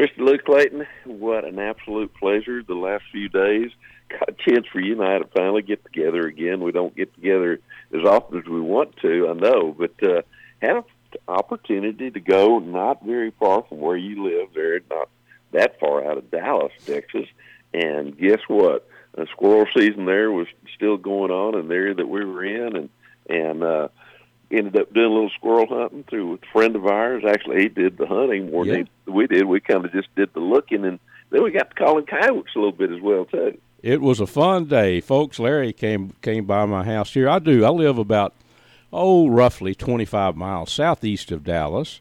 Mr. Luke Clayton, what an absolute pleasure the last few days. Got a chance for you and I to finally get together again. We don't get together as often as we want to, I know, but uh, had an opportunity to go not very far from where you live there, not that far out of Dallas, Texas. And guess what? The squirrel season there was still going on in the area that we were in, and and uh, ended up doing a little squirrel hunting through a friend of ours. Actually, he did the hunting more Yeah. than we did. We kind of just did the looking, and then we got to calling coyotes a little bit as well too. It was a fun day, folks. Larry came came by my house here. I do. I live about oh, roughly 25 miles southeast of Dallas,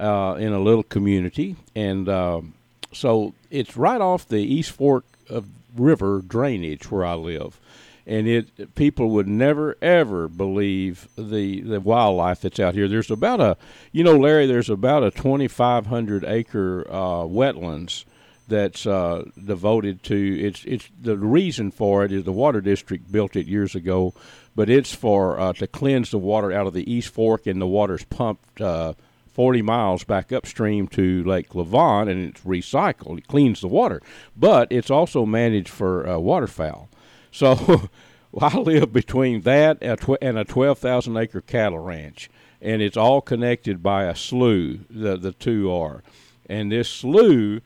uh, in a little community, and um so it's right off the East Fork of River drainage where I live. And it people would never ever believe the the wildlife that's out here. There's about a, you know, Larry. There's about a 2,500 acre uh, wetlands that's uh, devoted to it's it's the reason for it is the water district built it years ago, but it's for uh, to cleanse the water out of the East Fork and the water's pumped uh, 40 miles back upstream to Lake Lavon and it's recycled. It cleans the water, but it's also managed for uh, waterfowl. So I live between that and a tw- and a 12,000 acre cattle ranch, and it's all connected by a slough. The the two are, and this slough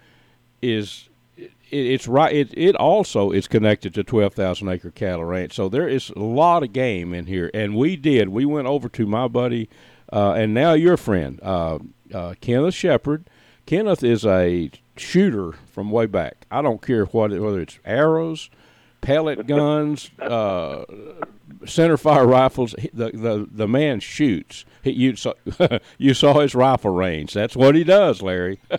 is it, it's right. It it also is connected to twelve thousand acre cattle ranch. So there is a lot of game in here, and we did. We went over to my buddy, uh, and now your friend, uh, uh, Kenneth Shepard. Kenneth is a shooter from way back. I don't care what whether it's arrows, pellet guns, uh, center fire rifles. The the the man shoots. He, you saw you saw his rifle range. That's what he does, Larry.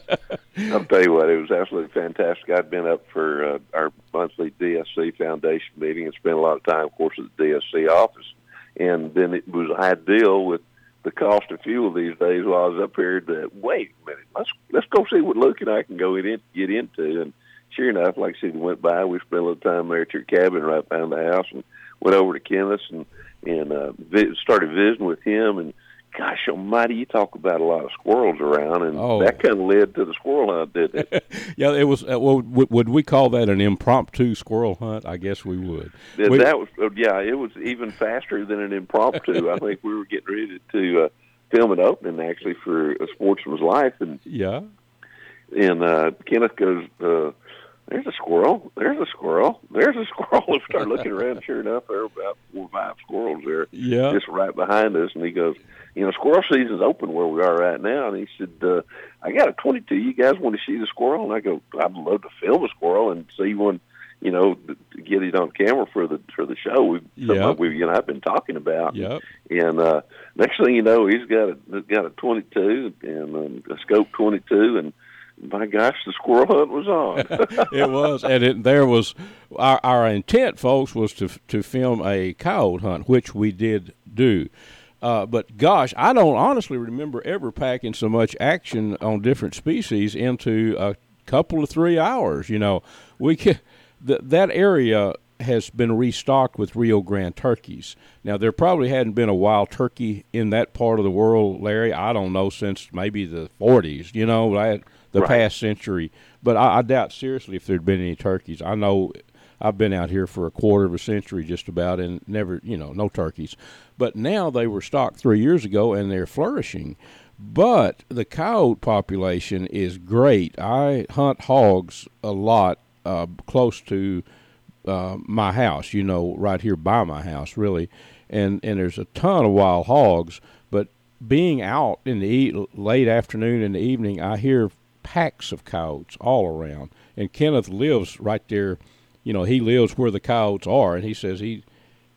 I'll tell you what, it was absolutely fantastic. I'd been up for uh, our monthly DSC Foundation meeting and spent a lot of time, of course, at the DSC office. And then it was ideal with the cost of fuel these days while I was up here to wait a minute, let's let's go see what Luke and I can go in, get into. And sure enough, like I said, we went by, we spent a little time there at your cabin right behind the house and went over to Kenneth's and, and uh, vi- started visiting with him and gosh almighty, you talk about a lot of squirrels around, and Oh. that kind of led to the squirrel hunt, didn't it? yeah, it was. Uh, well, would, would we call that an impromptu squirrel hunt? I guess we would. That- We- that was, uh, yeah, it was even faster than an impromptu. I think we were getting ready to uh, film an opening actually for a Sportsman's Life, and yeah. and uh, Kenneth goes, uh, "There's a squirrel. There's a squirrel. There's a squirrel." We start looking around. Sure enough, there were about four or five squirrels there. Yeah. just right behind us. And he goes, you know, squirrel season's open where we are right now. And he said, uh, I got a 22. You guys want to see the squirrel? And I go, I'd love to film a squirrel and see one, you know, to get it on camera for the for the show. We, something we, you know, I've been talking about. Yep. And uh, next thing you know, he's got a he's got a 22 and um, a scope 22, and my gosh, the squirrel hunt was on. it was, and it, there was our, our intent, folks, was to to film a coyote hunt, which we did do. Uh, but gosh, I don't honestly remember ever packing so much action on different species into a couple of three hours. You know, we can, th- that area has been restocked with Rio Grande turkeys. Now there probably hadn't been a wild turkey in that part of the world, Larry. I don't know since maybe the 40s. You know, I- the Right. past century. But I, I doubt seriously if there'd been any turkeys. I know I've been out here for a quarter of a century just about, and never, you know, no turkeys. But now they were stocked three years ago, and they're flourishing. But the coyote population is great. I hunt hogs a lot uh, close to uh, my house, you know, right here by my house, really, and and there's a ton of wild hogs. But being out in the e- late afternoon and the evening, I hear packs of coyotes all around. And Kenneth lives right there, you know, he lives where the coyotes are, and he says he.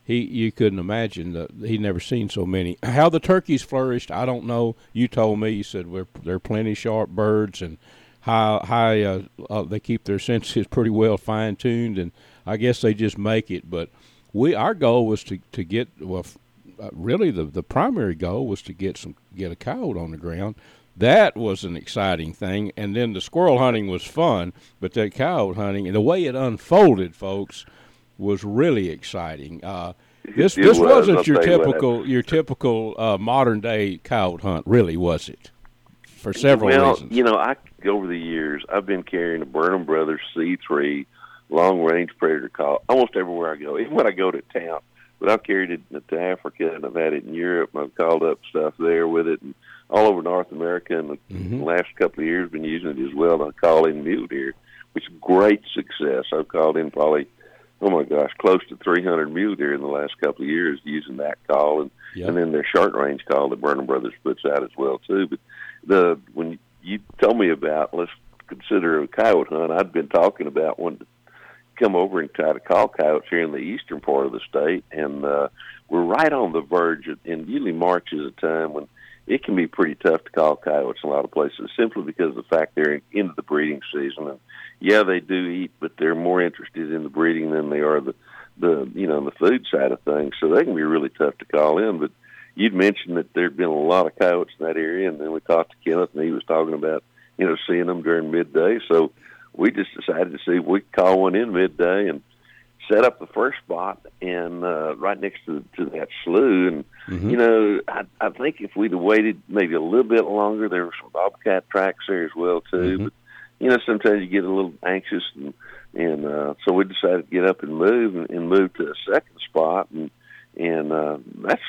He, you couldn't imagine that he'd never seen so many. How the turkeys flourished, I don't know. You told me you said we're, they're plenty sharp birds and high high. Uh, uh, they keep their senses pretty well fine tuned, and I guess they just make it. But we our goal was to to get well, uh, really the the primary goal was to get some get a coyote on the ground. That was an exciting thing, and then the squirrel hunting was fun, but that coyote hunting and the way it unfolded, folks, was really exciting. Uh, this It this was, wasn't I'll your tell you what. typical your typical uh, modern day coyote hunt, really, was it? For several well, reasons. you know, I over the years, I've been carrying a Burnham Brothers C3 long range predator call almost everywhere I go, even when I go to town. But I've carried it to Africa and I've had it in Europe. I've called up stuff there with it and all over North America. And the mm-hmm. last couple of years, been using it as well to call in mule deer, which great success. I've called in probably oh my gosh, close to 300 mule deer in the last couple of years using that call, and yep. and then their short range call that Burnham Brothers puts out as well too. But the when you told me about let's consider a coyote hunt, I'd been talking about to come over and try to call coyotes here in the eastern part of the state, and uh, we're right on the verge. Of, and usually March is a time when it can be pretty tough to call coyotes in a lot of places, simply because of the fact they're into the breeding season. And yeah, they do eat, but they're more interested in the breeding than they are the the you know the food side of things. So they can be really tough to call in. But you'd mentioned that there'd been a lot of coyotes in that area, and then we talked to Kenneth, and he was talking about you know seeing them during midday. So we just decided to see if we could call one in midday and set up the first spot and uh, right next to to that slough. And mm-hmm. you know, I, I think if we'd have waited maybe a little bit longer, there were some bobcat tracks there as well too. Mm-hmm. But you know, sometimes you get a little anxious, and and uh, so we decided to get up and move and, and move to a second spot, and and uh, that's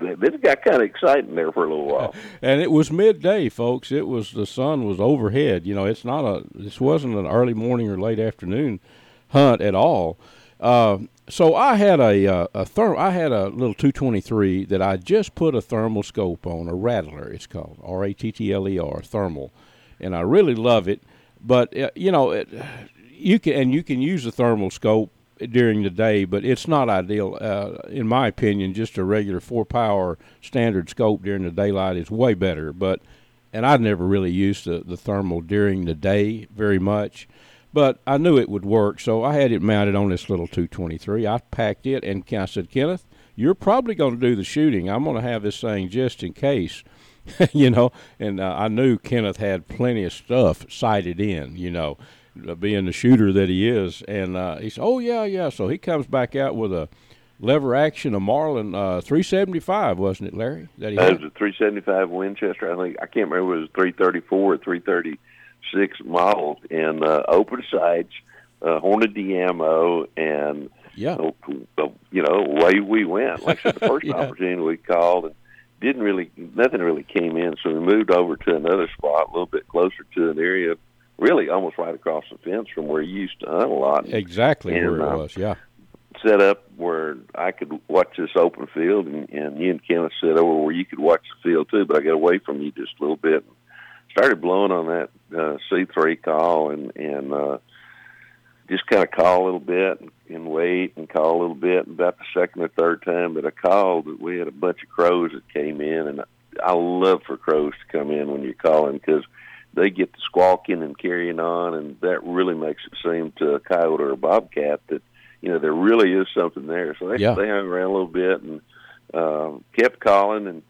it got kind of exciting there for a little while. and it was midday, folks. It was the sun was overhead. You know, it's not a this wasn't an early morning or late afternoon hunt at all. Uh, so I had a uh, a therm- I had a little 223 that I just put a thermal scope on, a rattler. It's called R A T T L E R thermal, and I really love it. But uh, you know, it, you can and you can use a thermal scope during the day, but it's not ideal, uh, in my opinion. Just a regular four power standard scope during the daylight is way better. But and I'd never really used the, the thermal during the day very much but I knew it would work, so I had it mounted on this little 223. I packed it, and I said, Kenneth, you're probably going to do the shooting. I'm going to have this thing just in case, you know. And uh, I knew Kenneth had plenty of stuff sighted in, you know, being the shooter that he is. And uh, he said, "Oh yeah, yeah." So he comes back out with a lever action, a Marlin uh, 375, wasn't it, Larry? That he that was a 375 Winchester. I think I can't remember. It was 334 or 330 six models in uh, open sights, uh, Hornady ammo, and yeah, uh, you know, away we went. Like I said, the first yeah. opportunity we called and didn't really, nothing really came in, so we moved over to another spot a little bit closer to an area, really almost right across the fence from where you used to hunt a lot. Exactly and, where it uh, was, yeah. Set up where I could watch this open field, and, and you and Kenneth set over where you could watch the field too. But I got away from you just a little bit. And started blowing on that uh, C3 call and and uh, just kind of call a little bit and, and wait and call a little bit. And about the second or third time that I called, that we had a bunch of crows that came in, and I love for crows to come in when you're calling because they get to squawking and carrying on, and that really makes it seem to a coyote or a bobcat that you know there really is something there. So they yeah. they hung around a little bit and uh, kept calling and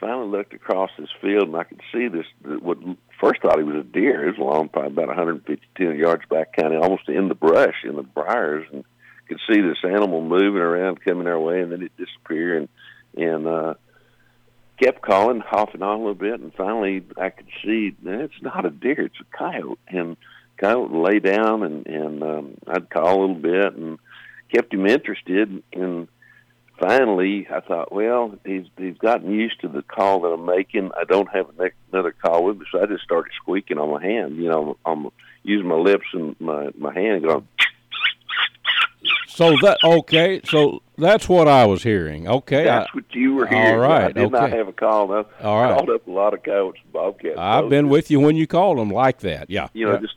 finally looked across this field and I could see this. What first thought he was a deer. It was long, probably about 150 200 yards back, kind of almost in the brush, in the briars, and could see this animal moving around, coming our way, and then it disappeared. And and uh, kept calling, hopping on a little bit, and finally I could see it's not a deer, it's a coyote. And coyote lay down, and and um, I'd call a little bit, and kept him interested. And finally, I thought, well, he's he's gotten used to the call that I'm making. I don't have another call with me, so I just started squeaking on my hand. You know, I'm, using my lips and my my hand going. So that okay, so that's what I was hearing. Okay, that's I, what you were hearing. All right, I did okay. not have a call. I all right. called up a lot of coyotes and bobcats. I've been with you when you called them like that. Yeah, you know, yeah. just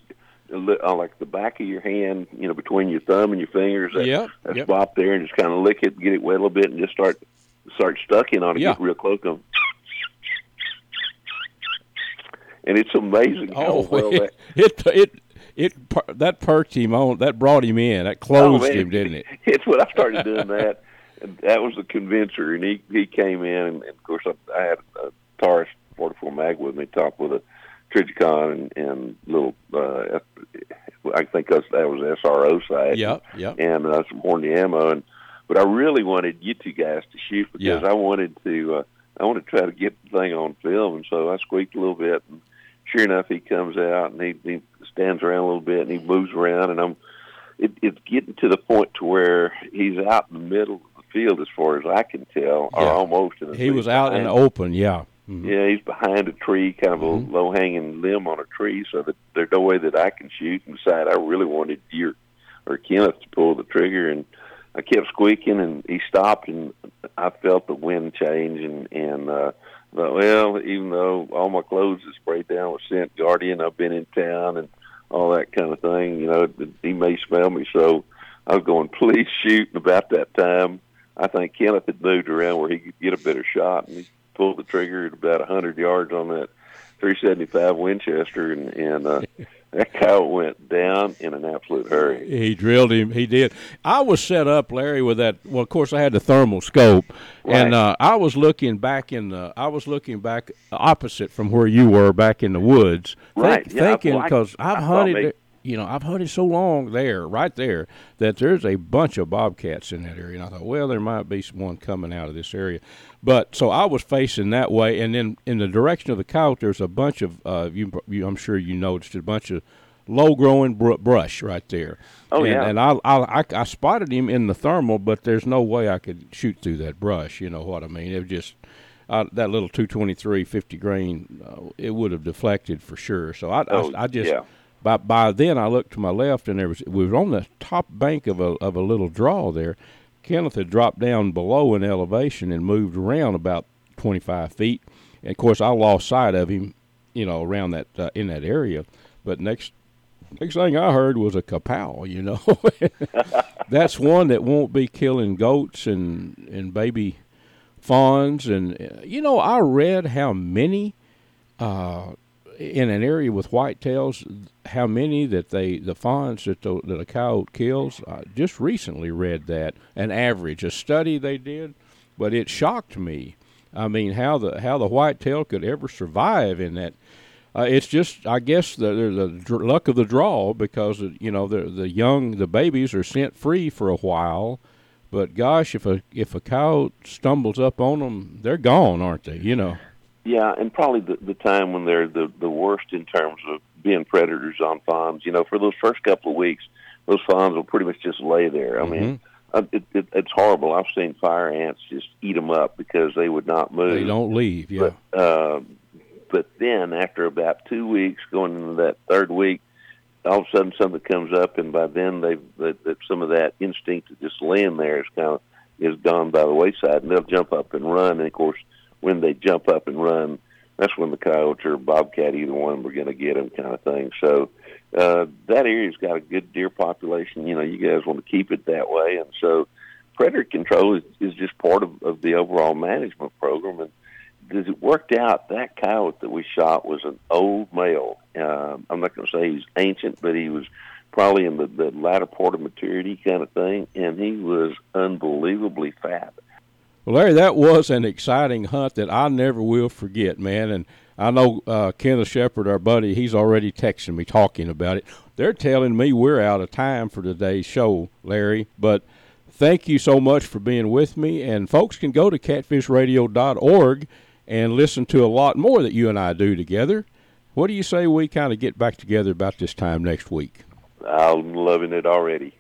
uh, on uh, like the back of your hand, you know, between your thumb and your fingers. That, yep, that yep. spot there, and just kind of lick it, get it wet a little bit, and just start start stucking on it, yeah. get real close to them. And it's amazing oh, how well it, it it it that perked him on. That brought him in. That closed oh, him, didn't it? It's when I started doing that. and that was the convincer, and he he came in, and, and of course I, I had a Taurus 44 mag with me, top with a Trijicon and, and little, uh, I think that was SRO sight. Yep, yep. And uh, some Hornady ammo. And, but I really wanted you two guys to shoot because yeah. I wanted to, uh, I wanted to try to get the thing on film. And so I squeaked a little bit and sure enough, he comes out and he, he stands around a little bit and he moves around, and I'm it, it's getting to the point to where he's out in the middle of the field as far as I can tell, Yeah. or almost. In the He was out in the open. Yeah. Mhm. Yeah, he's behind a tree, kind of Mhm. a low hanging limb on a tree, so that there's no way that I can shoot and decide I really wanted deer or Kenneth to pull the trigger and I kept squeaking and he stopped and I felt the wind change and, and uh thought, well, even though all my clothes is sprayed down with scent guardian, I've been in town and all that kind of thing, you know, he may smell me. So I was going, please shoot and about that time. I think Kenneth had moved around where he could get a better shot and he pulled the trigger at about a hundred yards on that 375 Winchester, and, and uh, that cow went down in an absolute hurry. He drilled him. He did. I was set up, Larry, with that. Well, of course, I had the thermal scope, and uh, I was looking back in the. I was looking back opposite from where you were back in the woods, think- Right, yeah, thinking well, because I I've hunted. You know, I've hunted so long there, right there, that there's a bunch of bobcats in that area. And I thought, well, there might be some one coming out of this area. But so I was facing that way, and then in the direction of the coyote, there's a bunch of. Uh, you, you, I'm sure you noticed a bunch of low-growing br- brush right there. Oh, and, yeah. And I, I, I, I spotted him in the thermal, but there's no way I could shoot through that brush. You know what I mean? It was just uh, that little 223 50 grain. Uh, it would have deflected for sure. So I, Oh, I, I just yeah. By by then I looked to my left and there was we were on the top bank of a of a little draw there. Kenneth had dropped down below in elevation and moved around about 25 feet. And of course, I lost sight of him, you know, around that uh, in that area. But next next thing I heard was a kapow. You know, that's one that won't be killing goats and and baby fawns. And uh, you know, I read how many uh, in an area with whitetails, how many that they the fawns that the, that a coyote kills. I just recently read that an average, a study they did, but it shocked me. I mean, how the how the whitetail could ever survive in that. Uh, it's just, I guess, the, the, the luck of the draw because you know the the young the babies are scent free for a while, but gosh, if a if a coyote stumbles up on them, they're gone, aren't they? You know. Yeah, and probably the, the time when they're the, the worst in terms of being predators on fawns. You know, for those first couple of weeks, those fawns will pretty much just lay there. I mean, uh, it, it, it's horrible. I've seen fire ants just eat them up because they would not move. They don't leave. Yeah. But, uh, but then after about two weeks, going into that third week, all of a sudden something comes up, and by then they've that, that some of that instinct to just laying there is kind of is gone by the wayside, and they'll jump up and run. And of course, when they jump up and run, that's when the coyotes or bobcat, either one, we're going to get them, kind of thing. So uh, that area's got a good deer population. You know, you guys want to keep it that way, and so predator control is, is just part of, of the overall management program. And as it worked out, that coyote that we shot was an old male. Uh, I'm not going to say he's ancient, but he was probably in the, the latter part of maturity kind of thing, and he was unbelievably fat. Well, Larry, that was an exciting hunt that I never will forget, man. And I know uh, Kenneth Shepard, our buddy, he's already texting me talking about it. They're telling me we're out of time for today's show, Larry. But thank you so much for being with me. And folks can go to catfishradio.org and listen to a lot more that you and I do together. What do you say we kind of get back together about this time next week? I'm loving it already.